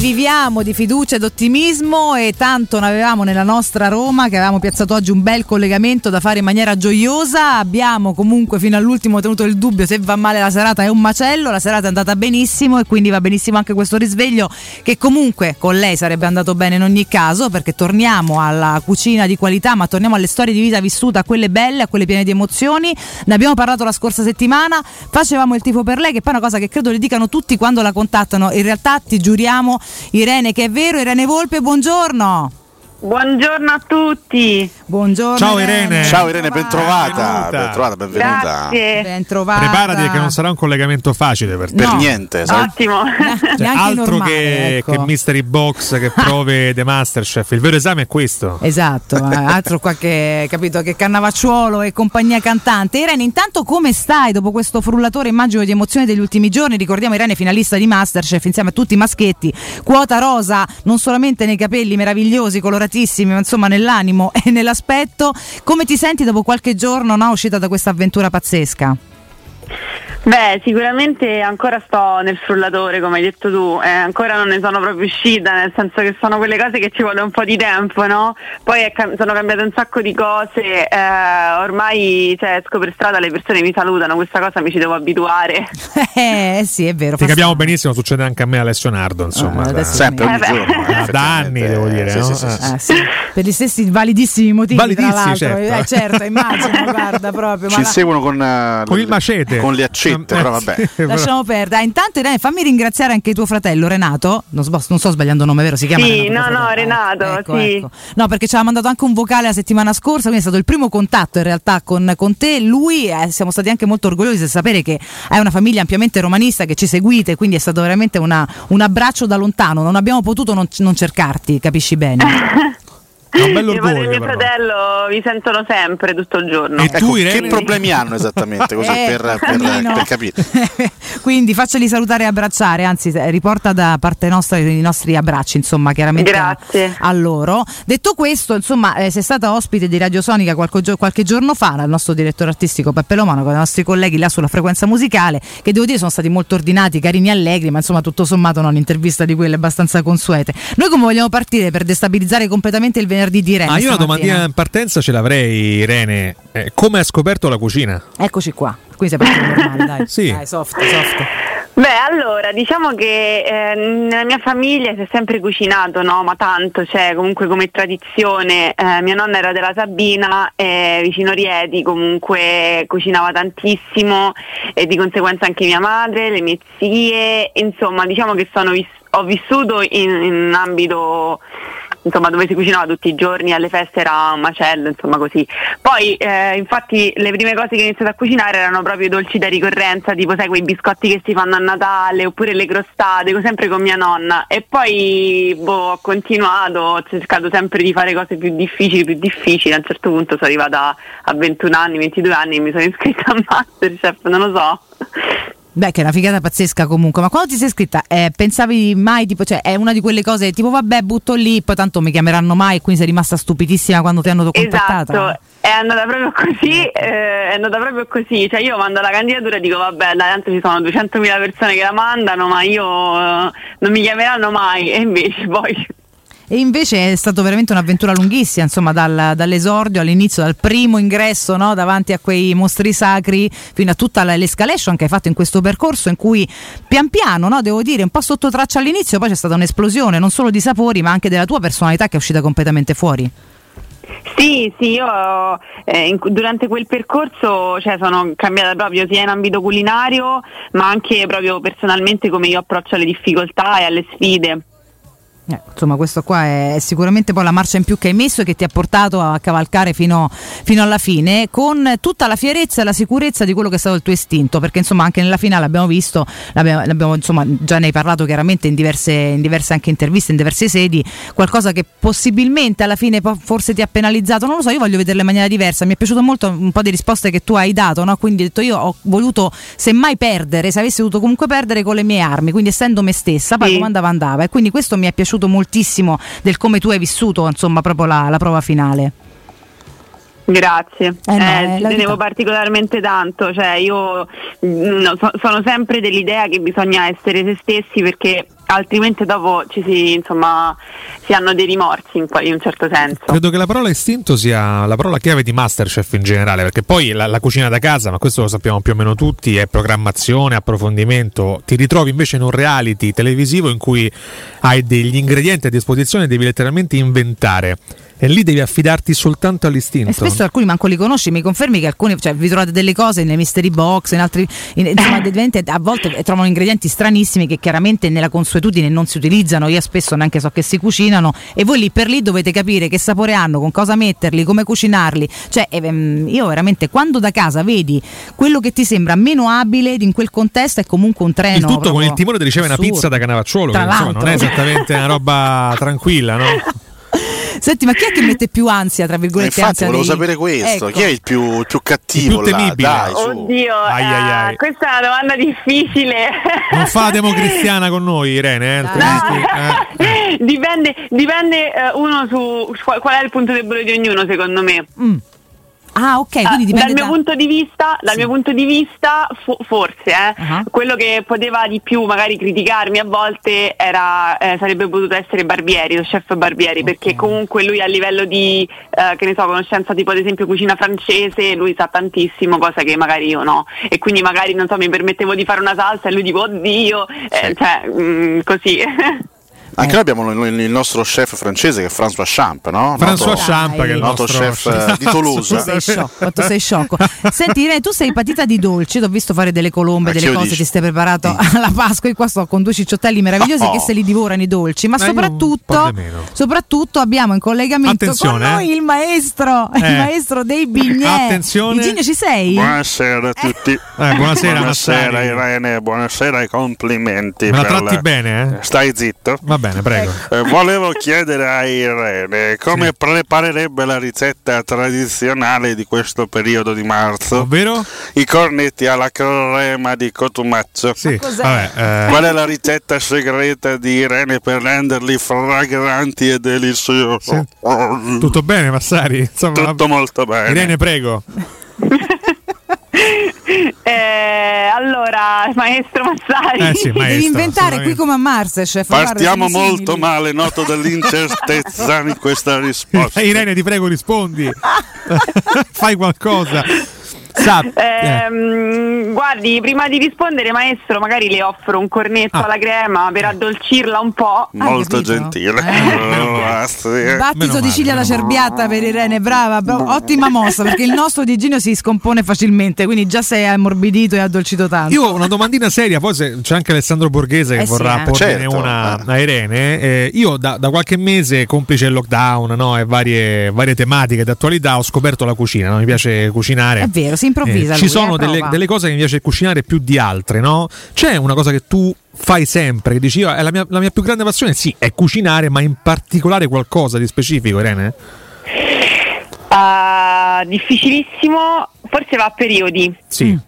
viviamo di fiducia ed ottimismo e tanto ne avevamo nella nostra Roma che avevamo piazzato oggi un bel collegamento da fare in maniera gioiosa. Abbiamo comunque fino all'ultimo tenuto il dubbio se va male la serata è un macello, la serata è andata benissimo e quindi va benissimo anche questo risveglio che comunque con lei sarebbe andato bene in ogni caso perché torniamo alla cucina di qualità ma torniamo alle storie di vita vissute, a quelle belle, a quelle piene di emozioni. Ne abbiamo parlato la scorsa settimana, facevamo il tifo per lei che poi è una cosa che credo le dicano tutti quando la contattano. In realtà ti giuriamo Irene che è vero, Irene Volpe, buongiorno. Buongiorno a tutti. Buongiorno. Ciao Irene. Ciao Irene, bentrovata. Benvenuta. Bentrovata, benvenuta. Grazie. Ben trovata. Preparati che non sarà un collegamento facile per te. Per No. niente, sai? Ottimo. Cioè, altro normale, che, ecco. che Mystery Box, che prove The Masterchef. Il vero esame è questo. Esatto, eh, altro qualche capito che cannavacciuolo e compagnia cantante. Irene, intanto come stai dopo questo frullatore immagino di emozioni degli ultimi giorni? Ricordiamo Irene finalista di Masterchef insieme a tutti i maschetti, quota rosa non solamente nei capelli meravigliosi, coloratissimi, ma insomma nell'animo e nell'aspetto. Come ti senti dopo qualche giorno no, uscita da questa avventura pazzesca? Beh, sicuramente ancora sto nel frullatore, come hai detto tu, eh, ancora non ne sono proprio uscita, nel senso che sono quelle cose che ci vuole un po' di tempo, no? Poi cam- sono cambiate un sacco di cose, eh, ormai cioè, esco per strada, le persone mi salutano, questa cosa mi ci devo abituare. Eh sì, è vero. Ti fa capiamo benissimo, succede anche a me Alessio Nardo, insomma. Ah, da- Sempre, ogni Eh giorno. da effettivamente. anni, devo dire. Sì, no? sì, sì, sì. Eh, sì, per gli stessi validissimi motivi, Validissimi, tra l'altro. certo. Eh, certo, immagino, guarda proprio. ma Ci la- seguono con, eh, Con le- il macete. Con le accette, Però sì, vabbè. però- Lasciamo perdere. Ah, intanto Irene, fammi ringraziare anche tuo fratello Renato. Non, so- non sto sbagliando il nome, vero? Si chiama Sì, Renato, no, no, fratello? Renato, ecco, sì. ecco. No, perché ci aveva mandato anche un vocale la settimana scorsa, quindi è stato il primo contatto in realtà con, con te. Lui, eh, siamo stati anche molto orgogliosi di sapere che hai una famiglia ampiamente romanista, che ci seguite, quindi è stato veramente una- un abbraccio da lontano. Non abbiamo potuto non, non cercarti, capisci bene. È un bello Mio padre e orgoglio. mio però. fratello mi sentono sempre tutto il giorno. E Ecco, tu, Irene? che problemi hanno esattamente? Così Eh, per, per- per capire. Quindi facceli salutare e abbracciare, anzi riporta da parte nostra i nostri abbracci, insomma, chiaramente Grazie. a loro. Detto questo, insomma, eh, sei stata ospite di Radio Sonica qualche, qualche giorno fa, dal nostro direttore artistico Peppe Lomano, con i nostri colleghi là sulla frequenza musicale, che devo dire sono stati molto ordinati, carini e allegri, ma insomma tutto sommato non un'intervista di quelle abbastanza consuete. Noi come vogliamo partire per destabilizzare completamente il venerdì di Irene? Ah, io una domandina in partenza ce l'avrei, Irene. Eh, come hai scoperto la cucina? Eccoci qua, qui sei partito normale, dai. Sì. Dai, soft, soft. Beh, allora, diciamo che eh, nella mia famiglia si è sempre cucinato, no? Ma tanto, cioè, comunque come tradizione, eh, mia nonna era della Sabina, eh, vicino Rieti, comunque cucinava tantissimo e di conseguenza anche mia madre, le mie zie, insomma, diciamo che sono ho vissuto in, in un ambito insomma dove si cucinava tutti i giorni, alle feste era un macello, insomma così. Poi eh, infatti le prime cose che ho iniziato a cucinare erano proprio i dolci da ricorrenza, tipo sai quei biscotti che si fanno a Natale oppure le crostate, sempre con mia nonna. E poi boh, ho continuato, ho cercato sempre di fare cose più difficili, più difficili. A un certo punto sono arrivata a 21 anni, 22 anni e mi sono iscritta a Masterchef, non lo so. Beh, che è una figata pazzesca comunque. Ma quando ti sei iscritta, eh, pensavi mai, tipo, cioè, è una di quelle cose tipo, vabbè, butto lì, poi tanto mi chiameranno mai, e quindi sei rimasta stupidissima quando ti hanno contattata? Esatto, è andata proprio così, eh, è andata proprio così, cioè io mando la candidatura e dico vabbè, dai, tanto ci sono 200.000 persone che la mandano, ma io eh, non mi chiameranno mai e invece poi E invece è stata veramente un'avventura lunghissima, insomma, dal- dall'esordio all'inizio, dal primo ingresso no, davanti a quei mostri sacri, fino a tutta la- l'escalation che hai fatto in questo percorso, in cui pian piano, no, devo dire, un po' sotto traccia all'inizio, poi c'è stata un'esplosione non solo di sapori, ma anche della tua personalità che è uscita completamente fuori. Sì, sì, io eh, in- durante quel percorso cioè, sono cambiata proprio sia in ambito culinario, ma anche proprio personalmente come io approccio alle difficoltà e alle sfide. Eh, insomma, questo qua è sicuramente poi la marcia in più che hai messo e che ti ha portato a cavalcare fino, fino alla fine, con tutta la fierezza e la sicurezza di quello che è stato il tuo istinto, perché insomma anche nella finale abbiamo visto, l'abbiamo, l'abbiamo, insomma, già ne hai parlato chiaramente in diverse, in diverse anche interviste, in diverse sedi, qualcosa che possibilmente alla fine forse ti ha penalizzato, non lo so, io voglio vederla in maniera diversa, mi è piaciuto molto un po' di risposte che tu hai dato, no? quindi ho detto io ho voluto semmai perdere, se avessi dovuto comunque perdere con le mie armi, quindi essendo me stessa, poi Sì. come andava andava e quindi questo mi è piaciuto moltissimo del come tu hai vissuto insomma proprio la, la prova finale. Grazie, Eh no, Eh, ci la tenevo particolarmente tanto, cioè io mm, no, so- sono sempre dell'idea che bisogna essere se stessi perché altrimenti dopo ci si, insomma, si hanno dei rimorsi in, in, un certo senso. Credo che la parola istinto sia la parola chiave di Masterchef in generale, perché poi la, la, cucina da casa, ma questo lo sappiamo più o meno tutti, è programmazione, approfondimento. Ti ritrovi invece in un reality televisivo in cui hai degli ingredienti a disposizione e devi letteralmente inventare e lì devi affidarti soltanto all'istinto. E spesso alcuni manco li conosci, mi confermi che alcuni, cioè vi trovate delle cose nei mystery box, in altri, in, insomma, a volte trovano ingredienti stranissimi che chiaramente nella consuetudine non si utilizzano, io spesso neanche so che si cucinano e voi lì per lì dovete capire che sapore hanno, con cosa metterli, come cucinarli. Cioè ehm, io veramente quando da casa vedi quello che ti sembra meno abile in quel contesto è comunque un treno. Il tutto con il timore di ricevere una pizza da Canavacciuolo, che insomma, non è esattamente una roba tranquilla, no? Senti, ma chi è che mette più ansia, tra virgolette? Eh, infatti, volevo dei... sapere questo. Ecco. Chi è il più, più cattivo? Il più temibile. Dai, Oddio, ai, ai, ai. Uh, questa è una domanda difficile. Non fa la democristiana con noi, Irene. Eh? No. Eh. dipende, dipende uh, uno su qual è il punto debole di ognuno, secondo me. Mm. Ah, ok, quindi dipende dal, mio da... punto di vista, dal sì. mio punto di vista, fo- forse, eh, uh-huh. quello che poteva di più magari criticarmi a volte era, eh, sarebbe potuto essere Barbieri, lo chef Barbieri, okay. perché comunque lui a livello di, eh, che ne so, conoscenza tipo ad esempio cucina francese, lui sa tantissimo, cosa che magari io no. E quindi magari, non so, mi permettevo di fare una salsa e lui dico, oddio, eh, sì. cioè, mh, mm, così. Anche noi abbiamo il nostro chef francese che è François Champ, no? François noto, Champ, che è il noto nostro chef eh, di Toulouse. sei sciocco, sei sciocco. Senti, Irene, tu sei patita di dolci, ti ho visto fare delle colombe, delle cose, dici? ti stai preparato sì. alla Pasqua. E qua sto con due cicciottelli meravigliosi oh. che se li divorano i dolci. Ma eh, soprattutto, soprattutto abbiamo in collegamento Attenzione, con noi eh. il maestro, eh. il maestro dei bignè. Attenzione. Igigno, ci sei? Buonasera a tutti. Eh, buonasera, buonasera Irene, buonasera e complimenti. Me la tratti la... bene, eh? Stai zitto. Va bene, prego. Ecco volevo chiedere a Irene come sì. preparerebbe la ricetta tradizionale di questo periodo di marzo. Ovvero? I cornetti alla crema di cotumaccio. Sì. Vabbè, eh... Qual è la ricetta segreta di Irene per renderli fragranti e deliziosi? Sì. Tutto bene, Massari? Insomma, Tutto molto bene. Irene, prego. Eh, allora, maestro Massari, eh sì, maestro, devi inventare qui come a Masterchef. Partiamo molto male, noto dell'incertezza in questa risposta. Irene, ti prego, rispondi. Fai qualcosa. Ehm, guardi, prima di rispondere, maestro, magari le offro un cornetto ah. alla crema per addolcirla un po'. Molto gentile. Eh. Oh, Battito di ciglia alla cerbiata per Irene, brava, brava, ottima mossa perché il nostro digino si scompone facilmente, quindi già sei ammorbidito e addolcito tanto. Io ho una domandina seria, poi se c'è anche Alessandro Borghese che eh vorrà sì, eh. portene certo. una a Irene. Eh, io da, da, qualche mese, complice il lockdown no, e varie, varie tematiche d'attualità, ho scoperto la cucina. No? Mi piace cucinare. È vero, si improvvisa. Eh, lui, ci sono delle, delle, cose che mi piace cucinare più di altre, no? C'è una cosa che tu fai sempre, che dici, io, è la mia, la mia più grande passione, sì, è cucinare, ma in particolare qualcosa di specifico, Irene? Uh, difficilissimo, forse va a periodi. Sì.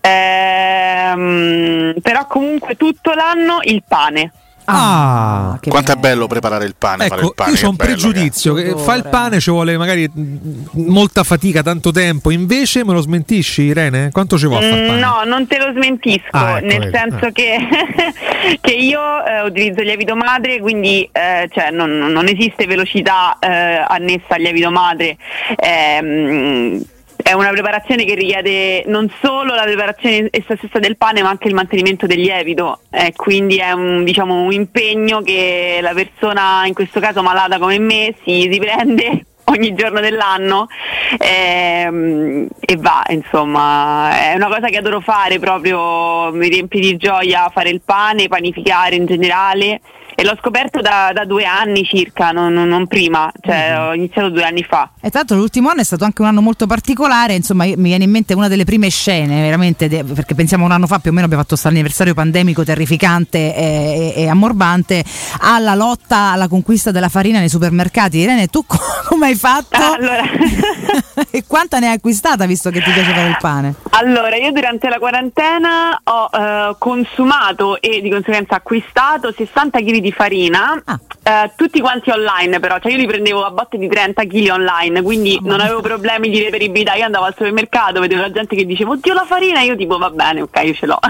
Ehm, però comunque tutto l'anno il pane. Ah, quanto è bello preparare il pane. Ecco, il pane, io ho un pregiudizio che, che fa il pane ci vuole magari molta fatica, tanto tempo. Invece me lo smentisci, Irene? Quanto ci vuole pane? No, non te lo smentisco, ah, ecco, nel vedi. senso ah. che, che, io eh, utilizzo il lievito madre, quindi eh, cioè, non, non, esiste velocità eh, annessa al lievito madre. Ehm, è una preparazione che richiede non solo la preparazione essa stessa del pane ma anche il mantenimento del lievito. Eh, quindi è un, diciamo, un, impegno che la persona in questo caso malata come me si, si prende ogni giorno dell'anno. Ehm, e va insomma è una cosa che adoro fare proprio mi riempie di gioia fare il pane panificare in generale e l'ho scoperto da, da due anni circa, non, non prima, cioè mm-hmm. ho iniziato due anni fa. E tra l'altro l'ultimo anno è stato anche un anno molto particolare, insomma mi viene in mente una delle prime scene, veramente, de- perché pensiamo un anno fa più o meno abbiamo fatto questo anniversario pandemico terrificante e, e, e, ammorbante, alla lotta alla conquista della farina nei supermercati. Irene, tu co- come hai fatto? Allora. e quanta ne hai acquistata visto che ti piace fare il pane? Allora, io durante la quarantena ho eh, consumato e di conseguenza acquistato 60 kg di farina, Ah. eh, tutti quanti online però, cioè io li prendevo a botte di 30 kg online, quindi non avevo problemi di reperibilità, io andavo al supermercato, vedevo la gente che diceva oddio la farina, io tipo va bene, ok io ce l'ho.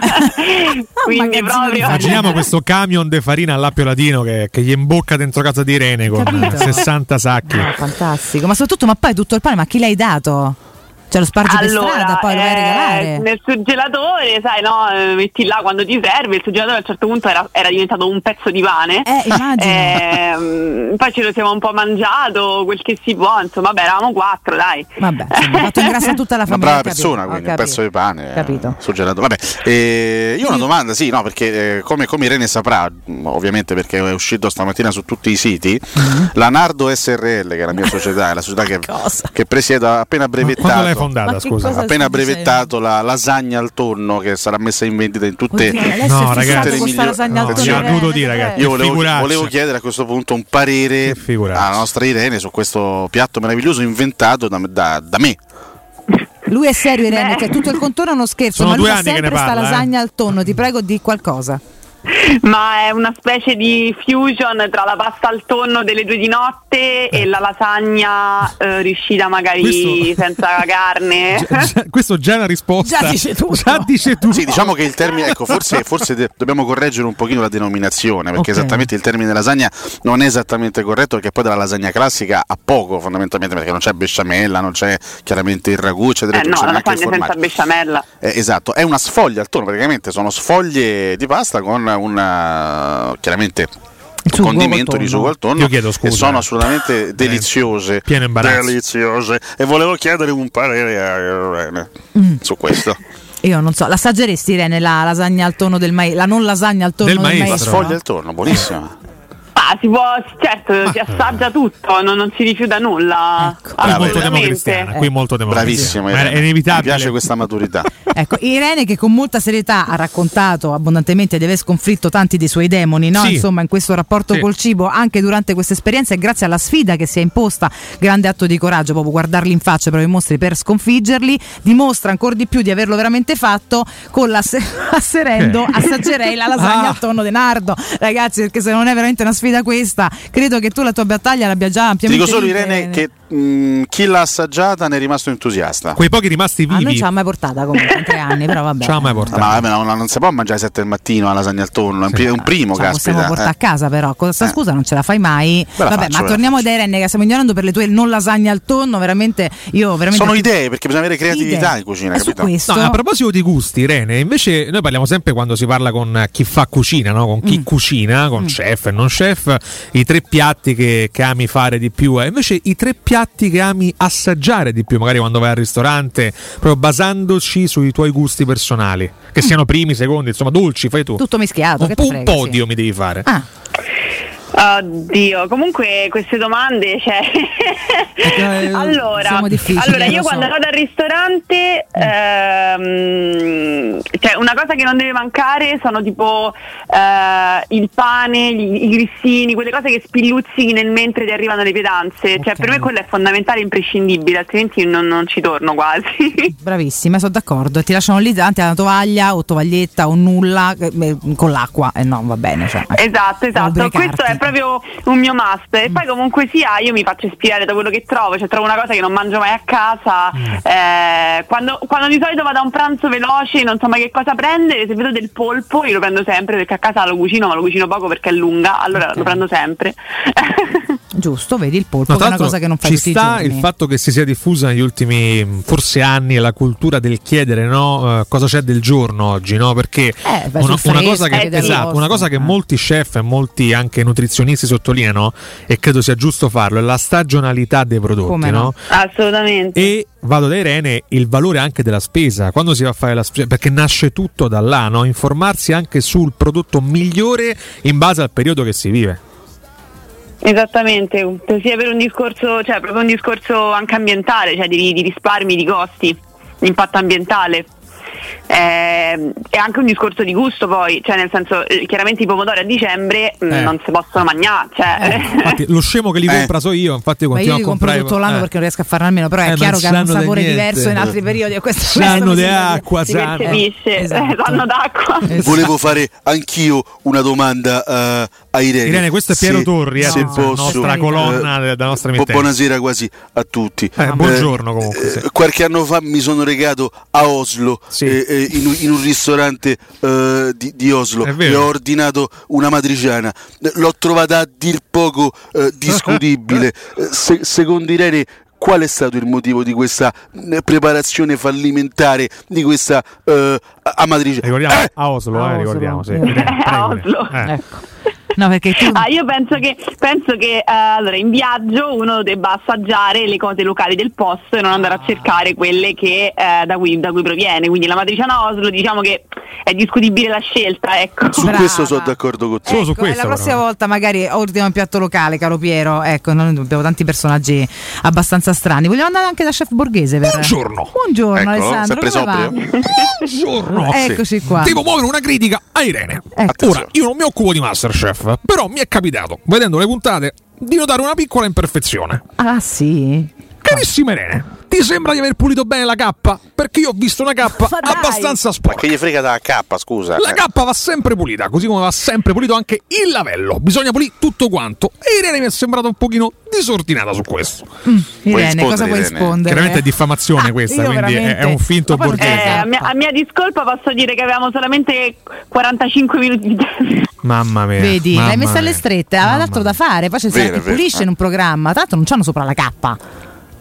quindi proprio... Immaginiamo questo camion de farina all'appio latino che, che gli imbocca dentro casa di Irene con Capito? 60 sacchi. Ah, fantastico. Ma soprattutto, ma poi tutto il pane, ma chi l'hai dato? Cioè lo spargi per strada, poi lo vai a eh, regalare. nel surgelatore, sai, no, eh, metti là quando ti serve, il surgelatore a un certo punto era, era diventato un pezzo di pane. Eh, immagino. Ehm, poi ce lo siamo un po' mangiato, quel che si può, insomma, vabbè, eravamo quattro, dai. Vabbè, insomma, ha fatto ingrassare tutta la Una famiglia. brava ho capito, persona, ho quindi un capito. pezzo di pane eh, Capito. surgelato. Vabbè, eh, io ho una domanda, sì, no, perché eh, come, come Irene saprà, mh, ovviamente perché è uscito stamattina su tutti i siti, Mm-hmm. la Nardo SRL, che è la mia società, è la società che, che presiedo, ha appena brevettato. Fondata, Ma che scusa? Appena brevettato la lasagna al tonno che sarà messa in vendita in tutte. Oddio, No, ragazzi, con sta migliori- lasagna al no, tonno ha Irene, dire, eh. ragazzi. Io volevo, volevo chiedere a questo punto un parere Che alla nostra Irene su questo piatto meraviglioso inventato da, da- da me. Lui è serio, Irene, Beh. cioè tutto il contorno è uno scherzo, Sono ma lui due fa anni che sempre ne sta parla, eh. lasagna al tonno, ti prego di qualcosa. Ma è una specie di fusion tra la pasta al tonno delle due di notte e la lasagna eh, riuscita magari Questo- senza carne. Già- già- questo già è una risposta. Già dice tutto. Già dice tutto. Sì, diciamo che il termine, ecco, forse, forse de- dobbiamo correggere un pochino la denominazione, perché Ok. esattamente il termine lasagna non è esattamente corretto, perché poi dalla lasagna classica ha poco fondamentalmente, perché non c'è besciamella, non c'è chiaramente il ragù, eccetera, Eh no, c'è la lasagna senza besciamella. Eh, esatto, è una sfoglia al tonno, praticamente sono sfoglie di pasta con una chiaramente Il sugo condimento di sugo al tonno Io chiedo scusa. e sono assolutamente deliziose. Pieno imbarazzo. Deliziose. E volevo chiedere un parere a Irene Mm. su questo. Io non so, l'assaggeresti Irene la lasagna al tonno del maestro, la non lasagna al tonno Del del, maestro. La maestro? sfoglia al tonno, buonissima. Ah, si può, certo, si assaggia tutto, non, non si rifiuta nulla. Ecco. Qui molto assolutamente. democristiana, qui molto democristiana. Bravissimo, Ma Irene. è inevitabile. Mi piace questa maturità. Ecco, Irene che con molta serietà ha raccontato abbondantemente di aver sconfitto tanti dei suoi demoni, no? Sì. insomma, in questo rapporto Sì. col cibo, anche durante questa esperienza e grazie alla sfida che si è imposta, grande atto di coraggio, proprio guardarli in faccia per i mostri per sconfiggerli, dimostra ancora di più di averlo veramente fatto con la se- asserendo, Che? assaggerei la lasagna Ah. al tonno di Nardo. Ragazzi, perché se non è veramente una sfida questa, credo che tu la tua battaglia l'abbia già Ti ampiamente dico solo Irene che mh, chi l'ha assaggiata ne è rimasto entusiasta. Quei pochi rimasti a noi vivi. non ce l'ha mai portata comunque in tre anni, però vabbè. Ce l'ha mai Ma portato. vabbè, no, non si può mangiare sette del mattino la lasagna al tonno, è un pri- è un primo, Ce la possiamo caspita. portare a eh. casa però con questa Eh. scusa non ce la fai mai la vabbè faccio, ma la torniamo faccio. ad Irene che stiamo ignorando per le tue non lasagne al tonno veramente io veramente Sono idee, perché bisogna avere creatività Idee. in cucina, su capito? questo No, a proposito di gusti, Irene, invece noi parliamo sempre quando si parla con chi fa cucina, no? con chi Mm. cucina, con chef e non chef, i tre piatti che, che ami fare di più, e invece i tre piatti che ami assaggiare di più, magari quando vai al ristorante, proprio basandoci sui tuoi gusti personali, che siano primi, secondi, insomma dolci, fai tu. tutto mischiato Un, che un frega, sì. podio mi devi fare. ah Oddio, comunque queste domande, cioè... Eh, allora, difficili, allora, lo io so. quando vado al ristorante, ehm, cioè una cosa che non deve mancare sono tipo eh, il pane, gli- i grissini, quelle cose che spilluzzichi nel mentre ti arrivano le pietanze. Cioè, Ok. per me quello è fondamentale, imprescindibile, altrimenti non, non ci torno quasi. bravissima sono d'accordo ti lasciano lì davanti alla tovaglia o tovaglietta o nulla eh, eh, con l'acqua e no va bene cioè, eh. Esatto, esatto, questo è proprio un mio must Mm. e poi comunque sia io mi faccio ispirare da quello che trovo, cioè trovo una cosa che non mangio mai a casa, Mm. eh, quando, quando di solito vado a un pranzo veloce non so mai che cosa prendere, se vedo del polpo io lo prendo sempre perché a casa lo cucino ma lo cucino poco perché è lunga, allora lo prendo sempre. giusto vedi il polpo No, che è una cosa che non fai ci tutti sta il fatto che si sia diffusa negli ultimi forse anni la cultura del chiedere no, eh, cosa c'è del giorno oggi, no? Perché Eh, vai una, una cosa che, esatto, una cosa che molti chef e molti anche nutrizionisti sottolineano e credo sia giusto farlo è la stagionalità dei prodotti, Come no? no? Assolutamente. E vado da Irene il valore anche della spesa, quando si va a fare la spesa, perché nasce tutto da là, no? informarsi anche sul prodotto migliore in base al periodo che si vive. Esattamente, sia per un discorso, cioè proprio un discorso anche ambientale, cioè di, di risparmi, di costi, di impatto ambientale. Eh, Eh, è anche un discorso di gusto poi, cioè nel senso eh, chiaramente i pomodori a dicembre mh, Eh. non si possono mangiare, cioè, Infatti, lo scemo che li Eh. compra so io, infatti Ma io continuo li a compro comprare. tutto l'anno eh. perché non riesco a farne almeno, però è Eh, chiaro che hanno un di sapore diverso in altri periodi. Questo, Sanno di acqua, si sanno. percepisce, Esatto. eh, sanno d'acqua. Esatto. Volevo fare anch'io una domanda eh, a Irene. Irene, questo è Piero Se- Torri, eh, se no, posso, nostra eh, colonna della nostra emittente. buonasera quasi a tutti. Eh, buongiorno comunque, sì. eh, Qualche anno fa mi sono recato a Oslo, Sì. Eh, eh, in, un- in un ristorante eh, di, di Oslo e ho ordinato una matriciana. L'ho trovata a dir poco eh, discutibile. Eh, se- secondo Irene, qual è stato il motivo di questa eh, preparazione fallimentare di questa eh, amatriciana? Ricordiamo Eh! a Oslo, A eh, Oslo. ricordiamo, sì. Eh. Irene, A. Oslo. Eh. Ecco. No, perché tu Ah, io penso che, penso che eh, allora, in viaggio uno debba assaggiare le cose locali del posto e non andare a cercare quelle che, eh, da, cui, da cui proviene. Quindi la matriciana Oslo diciamo che è discutibile la scelta, ecco. Su Brava. questo sono d'accordo con te. Su Ecco, e questo, la prossima però. volta magari ordiniamo un piatto locale, caro Piero. Ecco, noi abbiamo tanti personaggi abbastanza strani. Vogliamo andare anche da chef borghese per... Buongiorno. Buongiorno Eccolo, Alessandro. Buongiorno. Eccoci qua. Devo muovere una critica a Irene. Ecco. Ora, io non mi occupo di Masterchef, però mi è capitato, vedendo le puntate, di notare una piccola imperfezione. Ah sì? Carissima Irene, ti sembra di aver pulito bene la cappa? Perché io ho visto una cappa Ma dai! abbastanza Ma sporca. che gli frega da K, scusa. La cappa va sempre pulita, così come va sempre pulito anche il lavello. Bisogna pulire tutto quanto. E Irene mi è sembrata un pochino disordinata su questo. Irene, rispondere, cosa puoi Irene? rispondere? Chiaramente è diffamazione Ah, questa, quindi è, veramente- è un finto Ma borghese. Eh, a, mia, a mia discolpa posso dire che avevamo solamente 45 minuti di tempo. Mamma mia. Vedi, mamma l'hai messa alle strette, aveva altro da fare, poi c'è è vero. pulisce Eh. in un programma, tra l'altro non c'hanno sopra la cappa.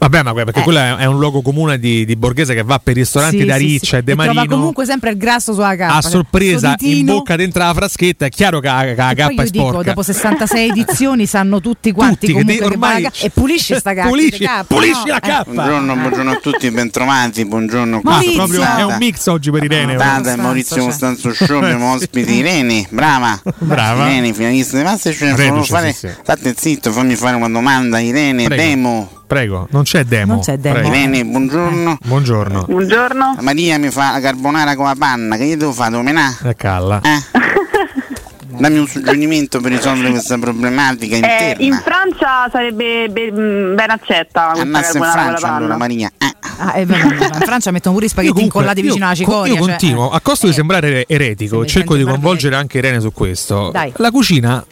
Vabbè, ma perché quello è, un luogo comune di, di borghese che va per i ristoranti Sì, da Riccia sì. e De Marino. comunque sempre il grasso sulla cappa. a cioè, sorpresa in bocca dentro la fraschetta è chiaro che, la- che la cappa è io dico, sporca dopo 66 edizioni sanno tutti quanti Tutti che comunque che la ormai- ca- e pulisce sta cappa. pulisci, pulisci no? la Eh. cappa Buongiorno, buongiorno a tutti, bentrovati, buongiorno. Ah, Maurizio. proprio è un mix oggi per Irene Tata e Maurizio cioè. Costanzo Show, abbiamo ospiti Irene, brava. Brava. Irene, finalista di Masterchef, Reduce, fare, state zitto, fammi fare una domanda, Irene, Prego. Demo. Prego non c'è demo Non c'è demo. Prego. Irene, buongiorno. buongiorno Buongiorno. Maria mi fa la carbonara con la panna, che io devo fare? Devo menare? e calla Eh? Dammi un suggerimento per risolvere questa problematica Eh, interna. in Francia sarebbe be- mh, ben accetta Andasse in Francia allora. Maria. Eh. Ah, e vabbè, in Francia mettono pure i spaghetti comunque- incollati io vicino alla co- cicoria. Io cioè, continuo, eh. a costo di Eh. sembrare eretico, cerco di coinvolgere anche Irene su questo. Dai. La cucina.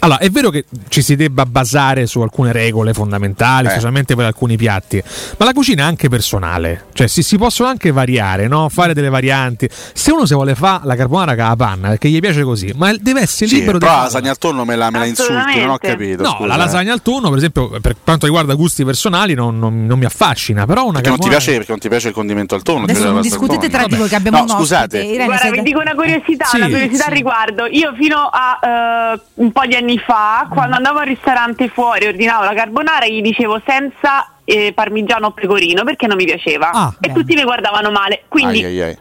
Allora, è vero che ci si debba basare su alcune regole fondamentali, Eh. specialmente per alcuni piatti, ma la cucina è anche personale, cioè si, si possono anche variare, no? fare delle varianti. Se uno si vuole fare la carbonara con la panna perché gli piace così, ma deve essere Sì, libero di però la lasagna al tonno me la, me la insulti, non ho capito. No, scusa, la eh. lasagna al tonno, per esempio, per quanto riguarda gusti personali, non, non- non mi affascina. Però una Perché non ti carbonara- piace perché non ti piace il condimento al tonno. Adesso non discutete tra di voi che abbiamo No, un ospite. scusate. Irene, Guarda, siete- vi dico una curiosità, Sì, una curiosità sì. al riguardo. Io fino a eh, un po' di anni fa, quando andavo al ristorante fuori e ordinavo la carbonara, gli dicevo senza eh, parmigiano o pecorino perché non mi piaceva. Ah, e tutti mi guardavano male. Quindi Ai, ai, ai.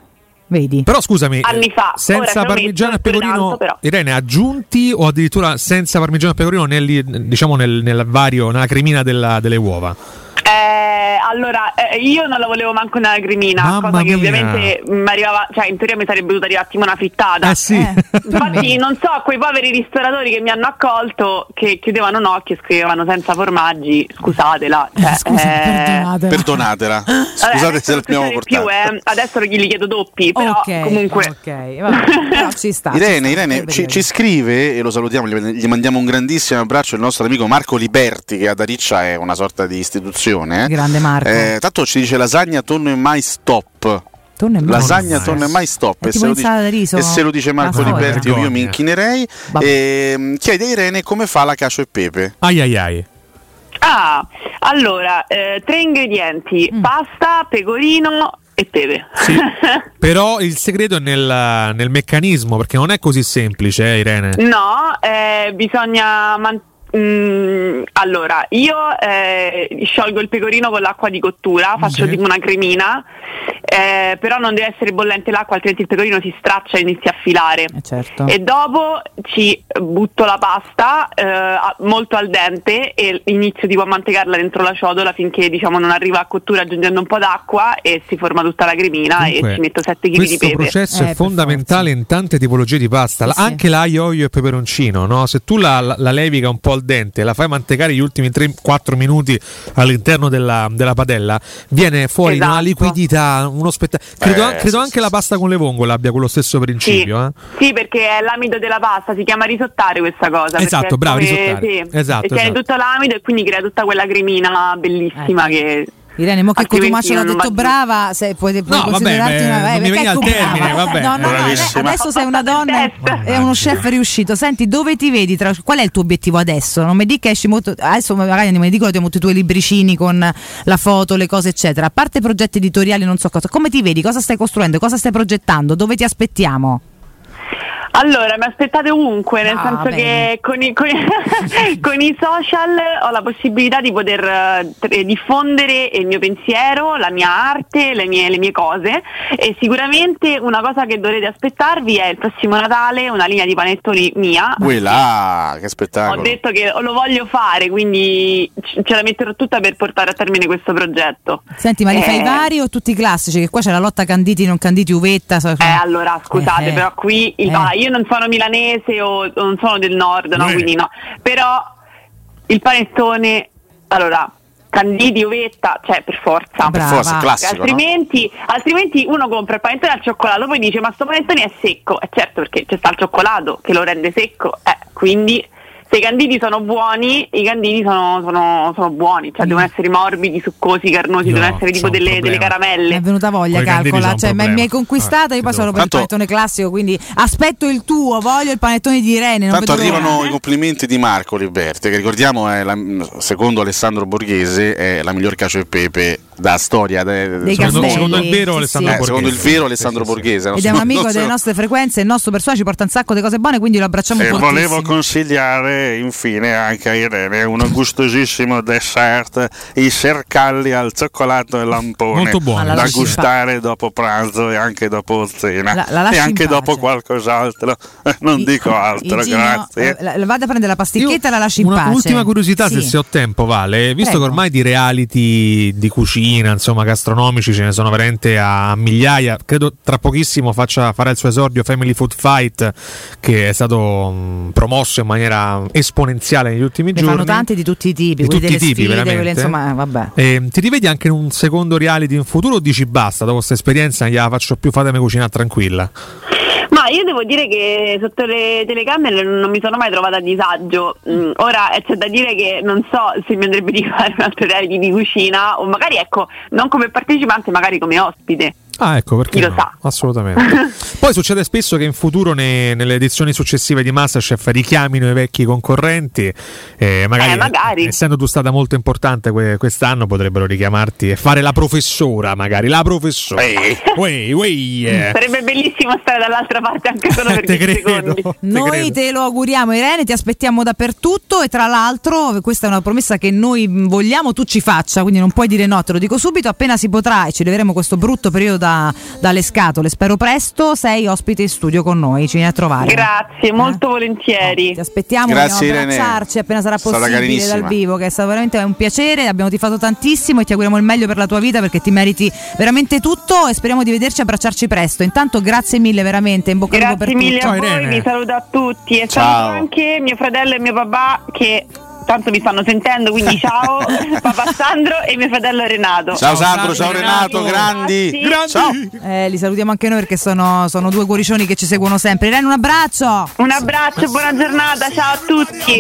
Vedi? Però scusami, Anni fa. Ora ci senza parmigiano e pecorino, tanto. Irene, aggiunti o addirittura senza parmigiano e pecorino nel, diciamo nel, nel vario, nella cremina della- delle uova? Eh, allora, eh, io non la volevo manco nella cremina, Mamma cosa che mia. ovviamente mi arrivava, cioè in teoria mi sarebbe dovuta arrivare tipo una frittata. Eh sì. Eh. Infatti non so, quei poveri ristoratori che mi hanno accolto, che chiudevano un occhio e scrivevano senza formaggi, scusatela. Cioè, Scusa, eh, perdonate. Perdonatela. vabbè, Scusate adesso se l'abbiamo più, portata. eh. adesso gli chiedo doppi, però ok, comunque... ok, vabbè, ci sta. ci Irene, sta, Irene ci, ci scrive e lo salutiamo, gli, gli mandiamo un grandissimo abbraccio il nostro amico Marco Liberti che ad Ariccia è una sorta di istituzione. eh. Grande Marco. Eh, tanto ci dice lasagna, tonno e mai stop. Tonno e mais. Lasagna, tonno e mai stop. E tipo se, lo insalata di riso? e se lo dice Marco Liberti io mi vergogna. inchinerei. E, chiede a Irene come fa la cacio e pepe. Ai ai ai. Ah, allora, eh, tre ingredienti, Mm. pasta, pecorino e pepe. Sì. Però il segreto è nel, nel meccanismo, perché non è così semplice, eh, Irene. no, eh, bisogna man- mm, allora, io eh, sciolgo il pecorino con l'acqua di cottura, faccio Sì. tipo una cremina, eh, però non deve essere bollente l'acqua, altrimenti il pecorino si straccia e inizia a filare. Eh, certo. E dopo ci butto la pasta eh, molto al dente e inizio tipo a mantecarla dentro la ciotola finché diciamo non arriva a cottura aggiungendo un po' d'acqua e si forma tutta la cremina Comunque, e ci metto 7 kg di questo pepe. processo Eh, è per fondamentale in tante tipologie di pasta, Sì, sì. anche l'aglio, olio e peperoncino. No? Se tu la, la, la levica un po' al dente, la fai mantecare gli ultimi 3-4 minuti all'interno della, della padella, viene fuori Esatto. una liquidità, uno spettacolo. Credo, Eh, credo sì, anche sì, la sì. pasta con le vongole abbia quello stesso Sì, principio. eh. sì, perché è l'amido della pasta, si chiama risottare questa cosa. Esatto, bravo, come- risottare. Sì, Esatto, e tiene esatto. tutto l'amido e quindi crea tutta quella cremina bellissima Eh. che... Irene, mo che Cotumaccio l'ha detto brava, se puoi, puoi No, vabbè, considerarti beh, una non mi veniva al termine, brava. vabbè. No, no, no, adesso sei una donna e uno chef riuscito. Senti, dove ti vedi? Tra, qual è il tuo obiettivo adesso? Non mi dica che esci molto. Adesso magari non mi dico che molti i tuoi libricini con la foto, le cose, eccetera. A parte progetti editoriali, non so cosa. Come ti vedi? Cosa stai costruendo? Cosa stai progettando? Dove ti aspettiamo? Allora, mi aspettate ovunque, nel Ah, senso bene. che con i, con i- con i social ho la possibilità di poter eh, diffondere il mio pensiero, la mia arte, le mie, le mie cose e sicuramente una cosa che dovrete aspettarvi è il prossimo Natale una linea di panettoni mia. Quella, che Ho spettacolo. detto che lo voglio fare, quindi ce la metterò tutta per portare a termine questo progetto. Senti, ma li fai Eh, vari o tutti i classici? Che qua c'è la lotta Canditi, non Canditi, Uvetta. so- Eh, allora, scusate, Eh, eh. però qui il- Eh. Io non sono milanese o non sono del nord, no, Eh. quindi no. Però il panettone, allora, canditi, uvetta, cioè per forza. Brava. Forza, classico, no? altrimenti, altrimenti uno compra il panettone al cioccolato, poi dice ma sto panettone è secco. E certo perché c'è sta il cioccolato che lo rende secco, eh, quindi se i canditi sono buoni, i canditi sono, sono- sono buoni, cioè Mm. devono essere morbidi, succosi, carnosi, No, devono essere tipo delle, delle caramelle. Mi è venuta voglia, canditi calcola. Cioè, ma mi hai conquistata. Io Ah, poi sono per il panettone classico. Quindi aspetto il tuo. Voglio il panettone di Irene. Tanto arrivano i complimenti di Marco Liberti, che ricordiamo è la- secondo Alessandro Borghese è la miglior cacio e pepe da storia de- Dei Secondo, Castelli. secondo il vero Sì, Alessandro sì. Eh, secondo il Borghese. vero Alessandro Sì, sì, sì. Borghese. Ed è un amico delle nostre frequenze. Il nostro personaggio ci porta un sacco di cose buone. Quindi lo abbracciamo E fortissimo. volevo consigliare infine anche a Irene un gustosissimo dessert, i sercalli al cioccolato e lampone, Molto buono. Da gustare dopo pranzo e anche dopo cena La- la e anche dopo qualcos'altro. Non I- dico altro, Igino, grazie. eh, vada a prendere la pasticchetta e la lasci in una pace. ultima curiosità, se, Sì. se ho tempo, Vale. Visto Prego. che ormai di reality di cucina, insomma, gastronomici ce ne sono veramente a migliaia. Credo tra pochissimo faccia, farà il suo esordio Family Food Fight, che è stato mh, promosso in maniera esponenziale negli ultimi Ne giorni. fanno tanti di tutti i tipi, Di tutti i tipi, sfide, veramente. quelli, insomma, vabbè. Eh, ti rivedi anche in un secondo reality in futuro o dici basta, dopo questa esperienza non gliela faccio più, fatemi cucinare tranquilla? Ma io devo dire che sotto le telecamere non mi sono mai trovata a disagio. Mm, ora eh, c'è da dire che non so se mi andrebbe di fare un altro reality di cucina o magari ecco, non come partecipante, magari come ospite. Ah, ecco perché. Chi lo no? sa. Assolutamente. Poi succede spesso che in futuro, ne- nelle edizioni successive di Masterchef, richiamino i vecchi concorrenti. E magari, Eh, magari. essendo tu stata molto importante que- quest'anno, potrebbero richiamarti e fare la professora, magari. La professora. Uei, eh. Sarebbe bellissimo stare dall'altra parte anche solo per Te 10 credo. secondi. te Noi credo. te lo auguriamo Irene, ti aspettiamo dappertutto e tra l'altro questa è una promessa che noi vogliamo tu ci faccia, quindi non puoi dire no, te lo dico subito, appena si potrà e ci leveremo questo brutto periodo da- dalle scatole, spero presto, sei ospite in studio con noi, ci vieni a trovare. Grazie, molto volentieri. Ti aspettiamo, Grazie, Irene. abbracciarci appena sarà possibile dal vivo, che è stato veramente un piacere, abbiamo tifato tantissimo e ti auguriamo il meglio per la tua vita perché ti meriti veramente tutto e speriamo di vederci e abbracciarci presto. Intanto grazie mille veramente, in bocca al lupo per Grazie mille a voi, Irene. mi saluto a tutti e Ciao. saluto anche mio fratello e mio papà che tanto mi stanno sentendo, quindi ciao papà Sandro e mio fratello Renato. Ciao Sandro, ciao Sandro, Renato, grazie. grandi. Grazie. Ciao. Eh, li salutiamo anche noi perché sono, sono due cuoricioni che ci seguono sempre. Irene, un abbraccio! Un abbraccio, buona giornata, ciao a tutti.